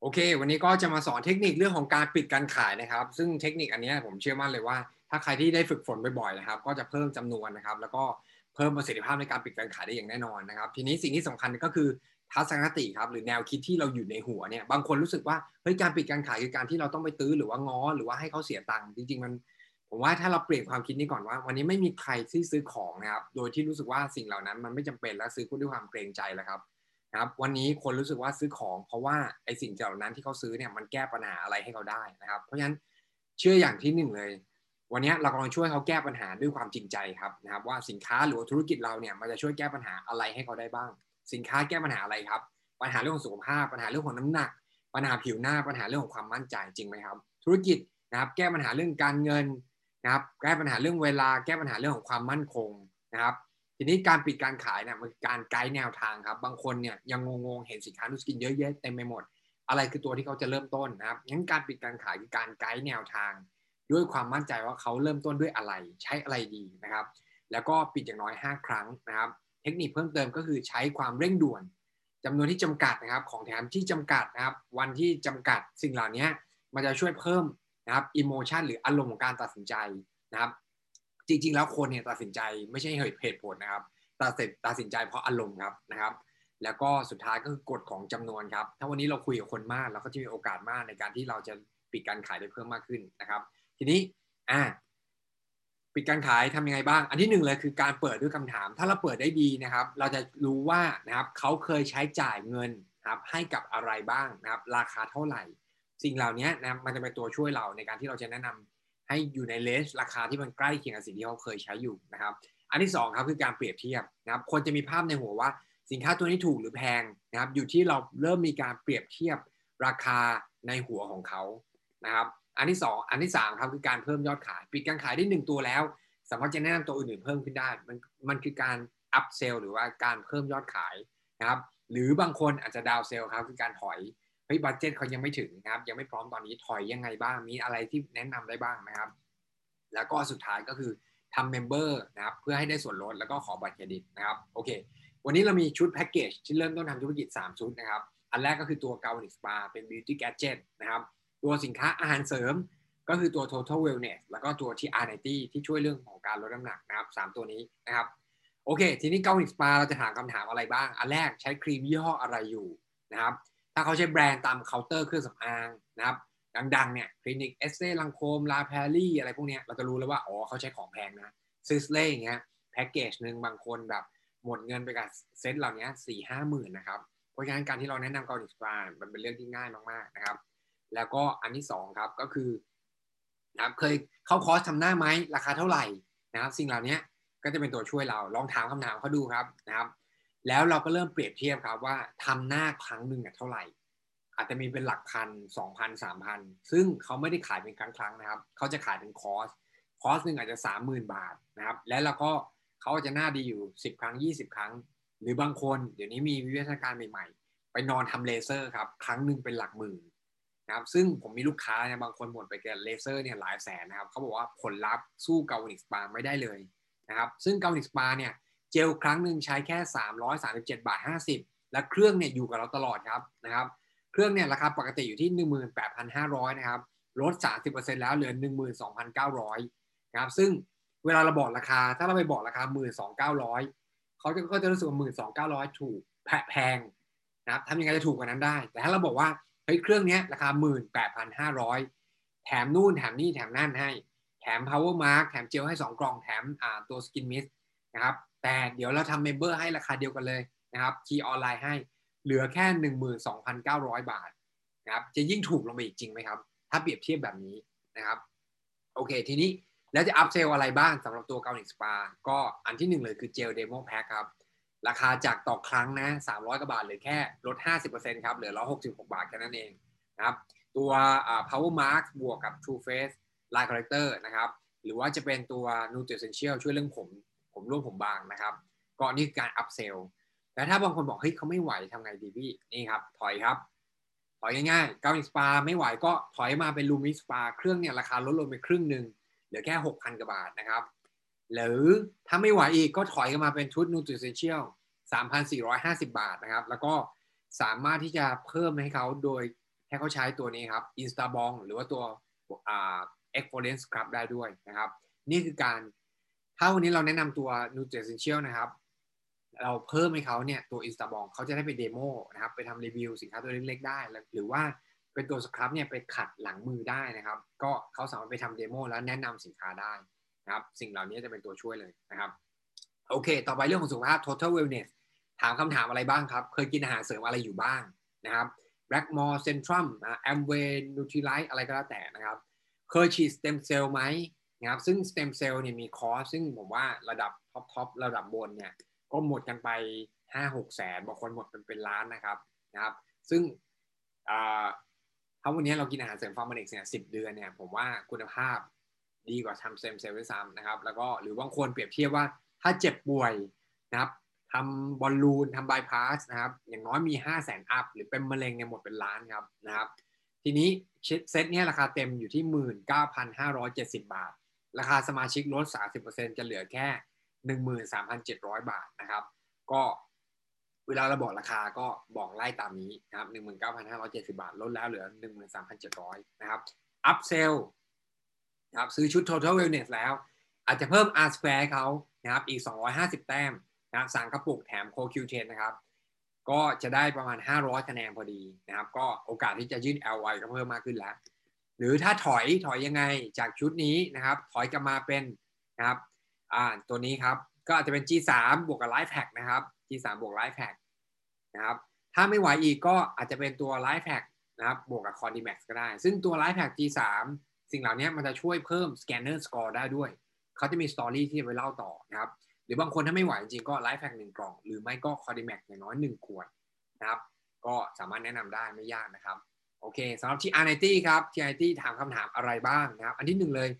โอเค วันนี้ก็จะมาสอนเทคนิคเรื่องของการปิดการขายนะครับ ซึ่งเทคนิคอันนี้ผมเชื่อมั่นเลยว่า ถ้าใครที่ได้ฝึกฝนบ่อยๆนะครับ ก็จะเพิ่มจำนวนนะครับ แล้วก็เพิ่มประสิทธิภาพในการปิดการขายได้อย่างแน่นอนนะครับ ทีนี้สิ่งที่สำคัญก็คือทัศนคติครับหรือแนวคิดที่เราอยู่ในหัวเนี่ยบางคนรู้สึกว่าเฮ้ยการปิดการขายคือการที่เราต้องไปตื้อหรือว่าง้อ หรือว่าให้เขาเสียตังค์จริงๆมันผมว่าถ้าเราเปลี่ยนความคิดนี้ก่อนว่า วันนี้ไม่มีใครที่ซื้อของนะครับโดยที่รู้สึกว่าสิ่งเหล่านั้นมันไม่จำเป็นและซื้อด้วยความเกรงใจแล้วครับ ครับวันนี้คนรู้สึกว่าซื้อของ เพราะว่าไอสิ่งเหล่านั้นที่เขาซื้อเนี่ยมันแก้ปัญหาอะไรให้เขาได้นะครับ เพราะฉะนั้นเชื่ออย่างที่หนึ่งเลย วันนี้เรากำลังช่วยเขาแก้ปัญหาด้วยความจริงใจครับนะครับ ว่าสินค้าหรือธุรกิจเราเนี่ยมันจะช่วยแก้ปัญหาอะไรให้เขาได้บ้าง สินค้าแก้ปัญหาอะไรครับ ปัญหาเรื่องของสุขภาพ ปัญหาเรื่องของน้ำหนัก ปัญหาผิวหน้าปัญหาเรื่องของความมั่นใจจริงไหมครับ ธุรกิจนะครับแก้ปัญหาเรื่องการเงินนะครับแก้ปัญหาเรื่องเวลา แก้ปัญหาเรื่องของความมั่นคงนะครับ ทีนี้การปิดการขายเนี่ยมันการไกด์แนวทางครับ บางคนเนี่ยยังงงๆเห็นสินค้า Nu Skin เยอะแยะเต็มไปหมด อะไรคือตัวที่เขาจะเริ่มต้นนะครับงั้นการปิดการขายคือการไกด์แนวทาง ด้วยความมั่นใจว่าเขาเริ่มต้นด้วยอะไร ใช้อะไรดีนะครับ แล้วก็ปิดอย่างน้อย 5 ครั้งนะครับ เทคนิคเพิ่มเติมก็คือใช้ความเร่งด่วนจำนวนที่จำกัดนะครับ ของแถมที่จำกัดนะครับ วันที่จำกัดสิ่งเหล่านี้มันจะช่วยเพิ่มนะครับ emotion หรืออารมณ์ของการตัดสินใจนะครับ จริง ๆ แล้วคนเนี่ยตัดสินใจไม่ใช่เหตุผลนะครับตัดสินตัดสินใจเพราะอารมณ์ครับนะครับ แล้วก็สุดท้ายก็คือกฎของจำนวนครับ ถ้าวันนี้เราคุยกับคนมากเราก็จะมีโอกาสมากในการที่เราจะปิดการขายได้เพิ่มมากขึ้นนะครับ ทีนี้อ่าปิดการขายทำยังไงบ้าง อันที่หนึ่งเลยคือการเปิดด้วยคำถาม ถ้าเราเปิดได้ดีนะครับ เราจะรู้ว่านะครับเขาเคยใช้จ่ายเงินครับให้กับอะไรบ้างนะครับ ราคาเท่าไหร่ สิ่งเหล่านี้นะมันจะเป็นตัวช่วยเราในการที่เราจะแนะนำ ให้อยู่ในเลนส์ราคาที่มันใกล้เคียงกับสิ่งที่เขาเคยใช้อยู่นะครับ อันที่2ครับคือการเปรียบเทียบนะครับ คนจะมีภาพในหัวว่าสินค้าตัวนี้ถูกหรือแพงนะครับ อยู่ที่เราเริ่มมีการเปรียบเทียบราคาในหัวของเขานะครับ อันที่ 2 อันที่ 3 ครับคือการเพิ่มยอดขาย ปิดการขายได้ 1 ตัวแล้ว สามารถจะแนะนำตัวอื่นๆเพิ่มขึ้นได้ มันมันคือการอัพเซลหรือว่าการเพิ่มยอดขายนะครับ หรือบางคนอาจจะ down sell ครับคือการถอย เฮ้ย budget เขายังไม่ถึงนะครับยังไม่พร้อมตอนนี้ถอยยังไงบ้างมีอะไรที่แนะนำได้บ้างนะครับ แล้วก็สุดท้ายก็คือทำ member นะครับเพื่อให้ได้ส่วนลดแล้วก็ขอบัตรเครดิตนะครับโอเค วันนี้เรามีชุดแพ็กเกจที่เริ่มต้นทำธุรกิจ 3 ชุดนะครับ อันแรกก็คือตัว Galvanic Spa เป็น beauty gadget นะครับตัวสินค้าอาหารเสริม ก็คือตัว total wellness แล้วก็ตัว TR90 ที่ช่วยเรื่องของการลดน้ำหนักนะครับ3ตัวนี้นะครับโอเค ทีนี้ Galvanic Spa เราจะถามคำถามอะไรบ้าง อันแรกใช้ครีมยี่ห้ออะไรอยู่นะครับ ถ้าเขาใช้แบรนด์ตามเคาน์เตอร์เครื่องสำอางนะครับดังๆเนี่ย Clinique Estée Lancôme La Prairie อะไรพวกเนี้ยเราจะรู้แล้วว่าอ๋อเขาใช้ของแพงนะ Sisley อย่างเงี้ยแพ็กเกจหนึ่งบางคนแบบหมดเงินไปกับเซ็ตเหล่านี้สี่ห้าหมื่นนะครับเพราะฉะนั้นการที่เราแนะนำ Galvanic Spa มันเป็นเรื่องที่ง่ายมากๆนะครับ แล้วก็อันที่สองครับก็คือนะครับเคยเข้าคอร์สทำหน้าไหมราคาเท่าไหร่นะครับ สิ่งเหล่านี้ก็จะเป็นตัวช่วยเราลองถามคำถามเขาดูครับนะครับ แล้วเราก็เริ่มเปรียบเทียบครับว่าทำหน้าครั้งหนึ่งเท่าไหร่ อาจจะมีเป็นหลักพันสองพันสามพันซึ่งเขาไม่ได้ขายเป็นครั้งครั้งนะครับเขาจะขายเป็นคอร์สคอร์สหนึ่งอาจจะสามหมื่นบาทนะครับ และเราก็เขาจะหน้าดีอยู่สิบครั้งยี่สิบครั้ง หรือบางคนเดี๋ยวนี้มีวิทยาการใหม่ๆ ไปนอนทำเลเซอร์ครับครั้งหนึ่งเป็นหลักหมื่นนะครับซึ่งผมมีลูกค้าเนี่ยบางคนหมดไปกับเลเซอร์เนี่ยหลายแสนนะครับเขาบอกว่าผลลัพธ์สู้เกาหลีสปาไม่ได้เลยนะครับ ซึ่งเกาหลีสปาเนี่ย เจลครั้งหนึ่งใช้แค่ 337 บาท 50 และเครื่องเนี่ยอยู่กับเราตลอดครับนะครับ เครื่องเนี่ยราคาปกติอยู่ที่ 18,500 นะครับลด 30%แล้วเหลือ 12,900นะครับซึ่งเวลาเราบอกราคา ถ้าเราไปบอกราคา 12,900 เขาจะก็จะรู้สึกว่า 12,900 ถูกแพงนะครับทำยังไงจะถูกกว่านั้นได้ แต่ถ้าเราบอกว่าเฮ้ยเครื่องนี้ราคา 18,500 แถมนู่นแถมนี่แถมนั่นให้ แถม power mask แถมเจลให้ 2 กล่องแถมอ่าตัว skin mist นะครับ แต่เดี๋ยวเราทำ member ให้ราคาเดียวกันเลยนะครับ key ออนไลน์ให้เหลือแค่ 12,900 บาทนะครับจะยิ่งถูกลงไปอีกจริงไหมครับ ถ้าเปรียบเทียบแบบนี้นะครับ โอเค ทีนี้แล้วจะ upsell อะไรบ้างสำหรับตัว Galvanic Spa ก็อันที่หนึ่งเลยคือเจล demo pack ครับ ราคาจากต่อครั้งนะ 300 กว่าบาทเหลือแค่ลด 50%ครับ เหลือ 166 บาทแค่นั้นเองนะครับ ตัว power mask บวกกับ Tru Face line corrector นะครับ หรือว่าจะเป็นตัว Nutricentials ช่วยเรื่องผม ผมร่วงผมบางนะครับ ก็นี่คือการ upsell แต่ถ้าบางคนบอกเฮ้ยเขาไม่ไหวทำไงดีพี่นี่ครับ ถอยครับ ถอยง่ายๆ Galvanic Spa ไม่ไหวก็ถอยมาเป็น LumiSpa เครื่องเนี่ยราคาลดลงไปครึ่งหนึ่งเหลือแค่หกพันกว่าบาทนะครับหรือถ้าไม่ไหวอีกก็ถอยกันมาเป็นชุด Nutricentials สามพันสี่ร้อยห้าสิบาทนะครับ แล้วก็สามารถที่จะเพิ่มให้เขาโดยให้เขาใช้ตัวนี้ครับ Instabong หรือว่าตัวอ่า Excellence Scrub ได้ด้วยนะครับ นี่คือการ ถ้าวันนี้เราแนะนำตัว n u t r i e n t i a l นะครับเราเพิ่มให้เขาเนี่ยตัว Instabong เขาจะได้ไป demo นะครับไปทำรีวิวสินค้าตัวเล็กๆได้ หรือว่าเป็นตัวสครับเนี่ยไปขัดหลังมือได้นะครับ ก็เขาสามารถไปทำ demo แล้วแนะนำสินค้าได้นะครับ สิ่งเหล่านี้จะเป็นตัวช่วยเลยนะครับโอเค ต่อไปเรื่องของสุขภาพ total wellness ถามคำถามอะไรบ้างครับ เคยกินอาหารเสริมอะไรอยู่บ้างนะครับ Blackmore Centrum นะ Amway Nutrilite อะไรก็แล้วแต่นะครับ เคยฉีดสเต็มเซลล์ไหม นะครับซึ่งสเต็มเซลล์เนี่ยมี cost ซึ่งผมว่าระดับ top top ระดับบนเนี่ยก็หมดกันไป 5 6 แสนบางคนหมดเป็นเป็นล้านนะครับนะครับ ซึ่งถ้าวันนี้เรากินอาหารเสริมฟาร์มเด็กเนี่ยสิเดือนเนี่ยผมว่าคุณภาพดีกว่าทำสเต็มเซลล์ด้วยซ้ำนะครับ แล้วก็หรือบางคนเปรียบเทียบว่าถ้าเจ็บป่วยนะครับทำบอลลูนทำบายพาสนะครับอย่างน้อยมี 5 0 0แสนอัพ หรือเป็นมะเร็งเนี่ยหมดเป็นล้านครับนะครับ ทีนี้เซตเนี้ราคาเต็มอยู่ที่ 19,570 บาท ราคาสมาชิกลด 30%จะเหลือแค่ 13,700 บาทนะครับ ก็เวลาเราบอกราคาก็บอกไล่ตามนี้นะครับ 19,570 บาท ลดแล้วเหลือ 13,700 นะครับ อัพเซลนะครับซื้อชุด total wellness แล้ว อาจจะเพิ่ม R square เขานะครับ อีก 250 แต้มนะครับสามกระปุกแถมโคคิวเทนนะครับ ก็จะได้ประมาณ 500 คะแนนพอดีนะครับ ก็โอกาสที่จะยื่น LY ก็เพิ่มมากขึ้นแล้ว หรือถ้าถอยถอยยังไงจากชุดนี้นะครับ ถอยกลับมาเป็นนะครับอ่าตัวนี้ครับก็อาจจะเป็น G3 บวกกับ Life Pack นะครับ G3 บวก Life Pack นะครับถ้าไม่ไหวอีกก็อาจจะเป็นตัว Life Pack นะครับบวกกับ c o r d i m a x ก็ได้ ซึ่งตัว Life Pack G3 สิ่งเหล่านี้มันจะช่วยเพิ่ม Scanner Score ได้ด้วย เขาจะมี story ที่จะไปเล่าต่อนะครับหรือบางคนถ้าไม่ไหวจริงก็ Life Pack หนึ่งกล่อง หรือไม่ก็ CordyMax อย่างน้อยหนึ่งขวดนะครับก็สามารถแนะนำได้ไม่ยากนะครับ โอเคสำหรับ TR90 ครับ TR90 ถามคำถามอะไรบ้างนะครับ อันที่หนึ่งเลย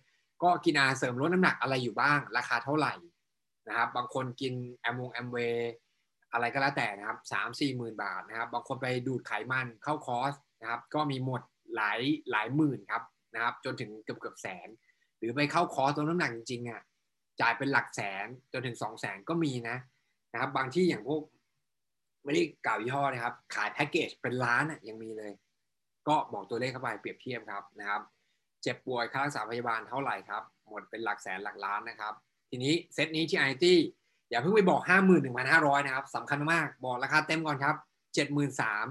ก็กินอาหารเสริมลดน้ำหนักอะไรอยู่บ้าง ราคาเท่าไหร่นะครับ บางคนกินแอมวงแอมเวอะไรก็แล้วแต่นะครับสามสี่หมื่นบาทนะครับ บางคนไปดูดไขมันเข้าคอร์สนะครับ ก็มีหมดหลายหลายหมื่นครับนะครับ จนถึงเกือบเกือบแสน หรือไปเข้าคอร์สลดน้ำหนักจริงๆอะจ่ายเป็นหลักแสนจนถึงสองแสนก็มีนะนะครับ บางที่อย่างพวกไม่ได้กล่าวยี่ห้อนะครับ ขายแพ็กเกจเป็นล้านอะยังมีเลย ก็บอกตัวเลขเข้าไปเปรียบเทียบครับนะครับเจ็บป่วยค่ารักษาพยาบาลเท่าไหร่ครับ หมดเป็นหลักแสนหลักล้านนะครับ ทีนี้เซตนี้ที่ไอทีอย่าเพิ่งไปบอกห้าหมื่นหนึ่งพันห้าร้อยนะครับสำคัญมากบอกราคาเต็มก่อนครับเจ็ดหมื่นสาม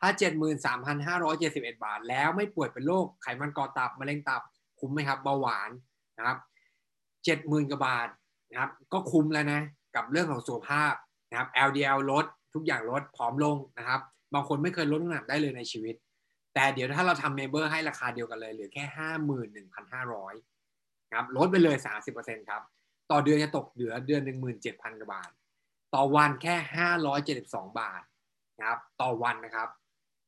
ถ้าเจ็ดหมื่นสามพันห้าร้อยเจ็ดสิบเอ็ดบาท แล้วไม่ป่วยเป็นโรคไขมันก่อตับมะเร็งตับคุ้มไหมครับเบาหวานนะครับเจ็ดหมื่นกว่าบาทนะครับ ก็คุ้มแล้วนะ กับเรื่องของสุขภาพนะครับ LDL ลดทุกอย่างลดผอมลงนะครับ บางคนไม่เคยลดน้ำหนักได้เลยในชีวิต แต่เดี๋ยวถ้าเราทำเมเบอร์ให้ราคาเดียวกันเลยเหลือแค่ห้าหมื่นหนึ่งพันห้าร้อยครับลดไปเลยสาสิบเปอร์เซ็นครับ ต่อเดือนจะตกเหลือเดือนหนึ่งหมื่นเจ็ดพันกว่าบาท ต่อวันแค่ห้าร้อยเจ็ดสิบสองบาทนะครับ ต่อวันนะครับ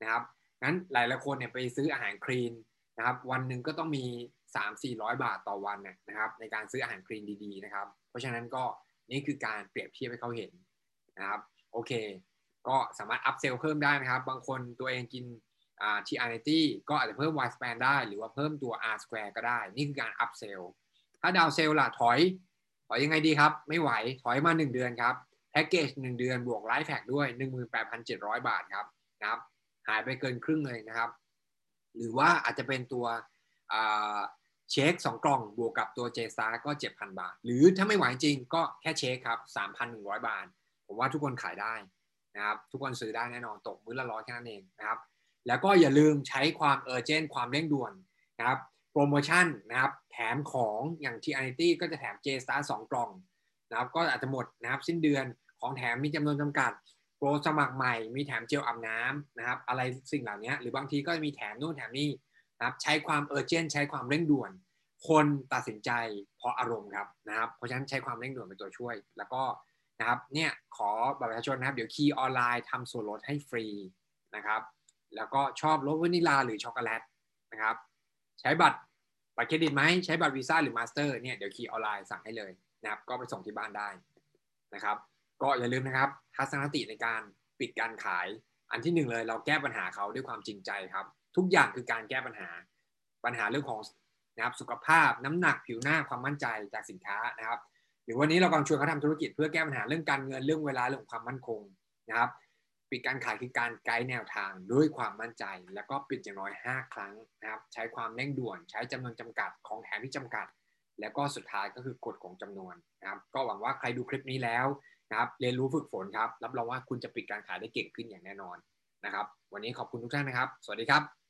นะครับงั้นหลายหลายคนเนี่ยไปซื้ออาหารคลีนนะครับ วันหนึ่งก็ต้องมีสามสี่ร้อยบาทต่อวันนะครับ ในการซื้ออาหาร clean ดีๆนะครับ เพราะฉะนั้นก็นี่คือการเปรียบเทียบให้เขาเห็นนะครับ โอเค ก็สามารถ upsell เพิ่มได้นะครับ บางคนตัวเองกิน TR90 ก็อาจจะเพิ่ม Y span ได้ หรือว่าเพิ่มตัว R square ก็ได้ นี่คือการ upsell ถ้า downsell ล่ะถอย ถอยยังไงดีครับ ไม่ไหวถอยมา 1 เดือนครับแพ็กเกจ1เดือนบวก LifePak ด้วย 18,700 บาทครับนะครับ หายไปเกินครึ่งเลยนะครับ หรือว่าอาจจะเป็นตัวเช็ค2 กล่องบวกกับตัวเจสตาก็ 7,000 บาท หรือถ้าไม่ไหวจริงก็แค่เช็คครับ 3,100 บาท ผมว่าทุกคนขายได้นะครับ ทุกคนซื้อได้แน่นอนตกมื้อละร้อยแค่นั้นเองนะครับ แล้วก็อย่าลืมใช้ความเออร์เจนความเร่งด่วนนะครับโปรโมชั่นนะครับแถมของอย่างที่ i อ t ก็จะแถม J Star 2 กล่องนะครับก็อาจจะหมดนะครับสิ้นเดือนของแถมมีจำนวนจำกัดโปรสมัครใหม่มีแถมเจลอาบน้ำนะครับอะไรสิ่งเหล่านี้หรือบางทีก็มีแถมนู่นแถมนี่นะครับใช้ความ urgent ใช้ความเร่งด่วน คนตัดสินใจเพราะอารมณ์ครับนะครับเพราะฉะนั้นใช้ความเร่งด่วนเป็นตัวช่วย แล้วก็นะครับเนี่ยขอบัตรประชาชนนะครับเดี๋ยว key ออนไลน์ทำส่วนลดให้ฟรีนะครับ แล้วก็ชอบรสวานิลาหรือช็อกโกแลตนะครับใช้บัตรบัตรเครดิตไหมใช้บัตรวีซ่าหรือมาสเตอร์เนี่ยเดี๋ยว key ออนไลน์สั่งให้เลยนะครับก็ไปส่งที่บ้านได้นะครับ ก็อย่าลืมนะครับทัศนคติในการปิดการขาย อันที่หนึ่งเลยเราแก้ปัญหาเขาด้วยความจริงใจครับ ทุกอย่างคือการแก้ปัญหา ปัญหาเรื่องของนะครับสุขภาพน้ำหนักผิวหน้าความมั่นใจจากสินค้านะครับหรือวันนี้เรากำลังชวนเขาทำธุรกิจเพื่อแก้ปัญหาเรื่องการเงินเรื่องเวลาเรื่องความมั่นคงนะครับ ปิดการขายคือการไกด์แนวทางด้วยความมั่นใจ แล้วก็ปิดอย่างน้อย 5 ครั้งนะครับ ใช้ความเร่งด่วนใช้จำนวนจำกัดของแถมที่จำกัด แล้วก็สุดท้ายก็คือกฎของจำนวนนะครับ ก็หวังว่าใครดูคลิปนี้แล้วนะครับ เรียนรู้ฝึกฝนครับ รับรองว่าคุณจะปิดการขายได้เก่งขึ้นอย่างแน่นอนนะครับ วันนี้ขอบคุณทุกท่านนะครับ สวัสดีครับ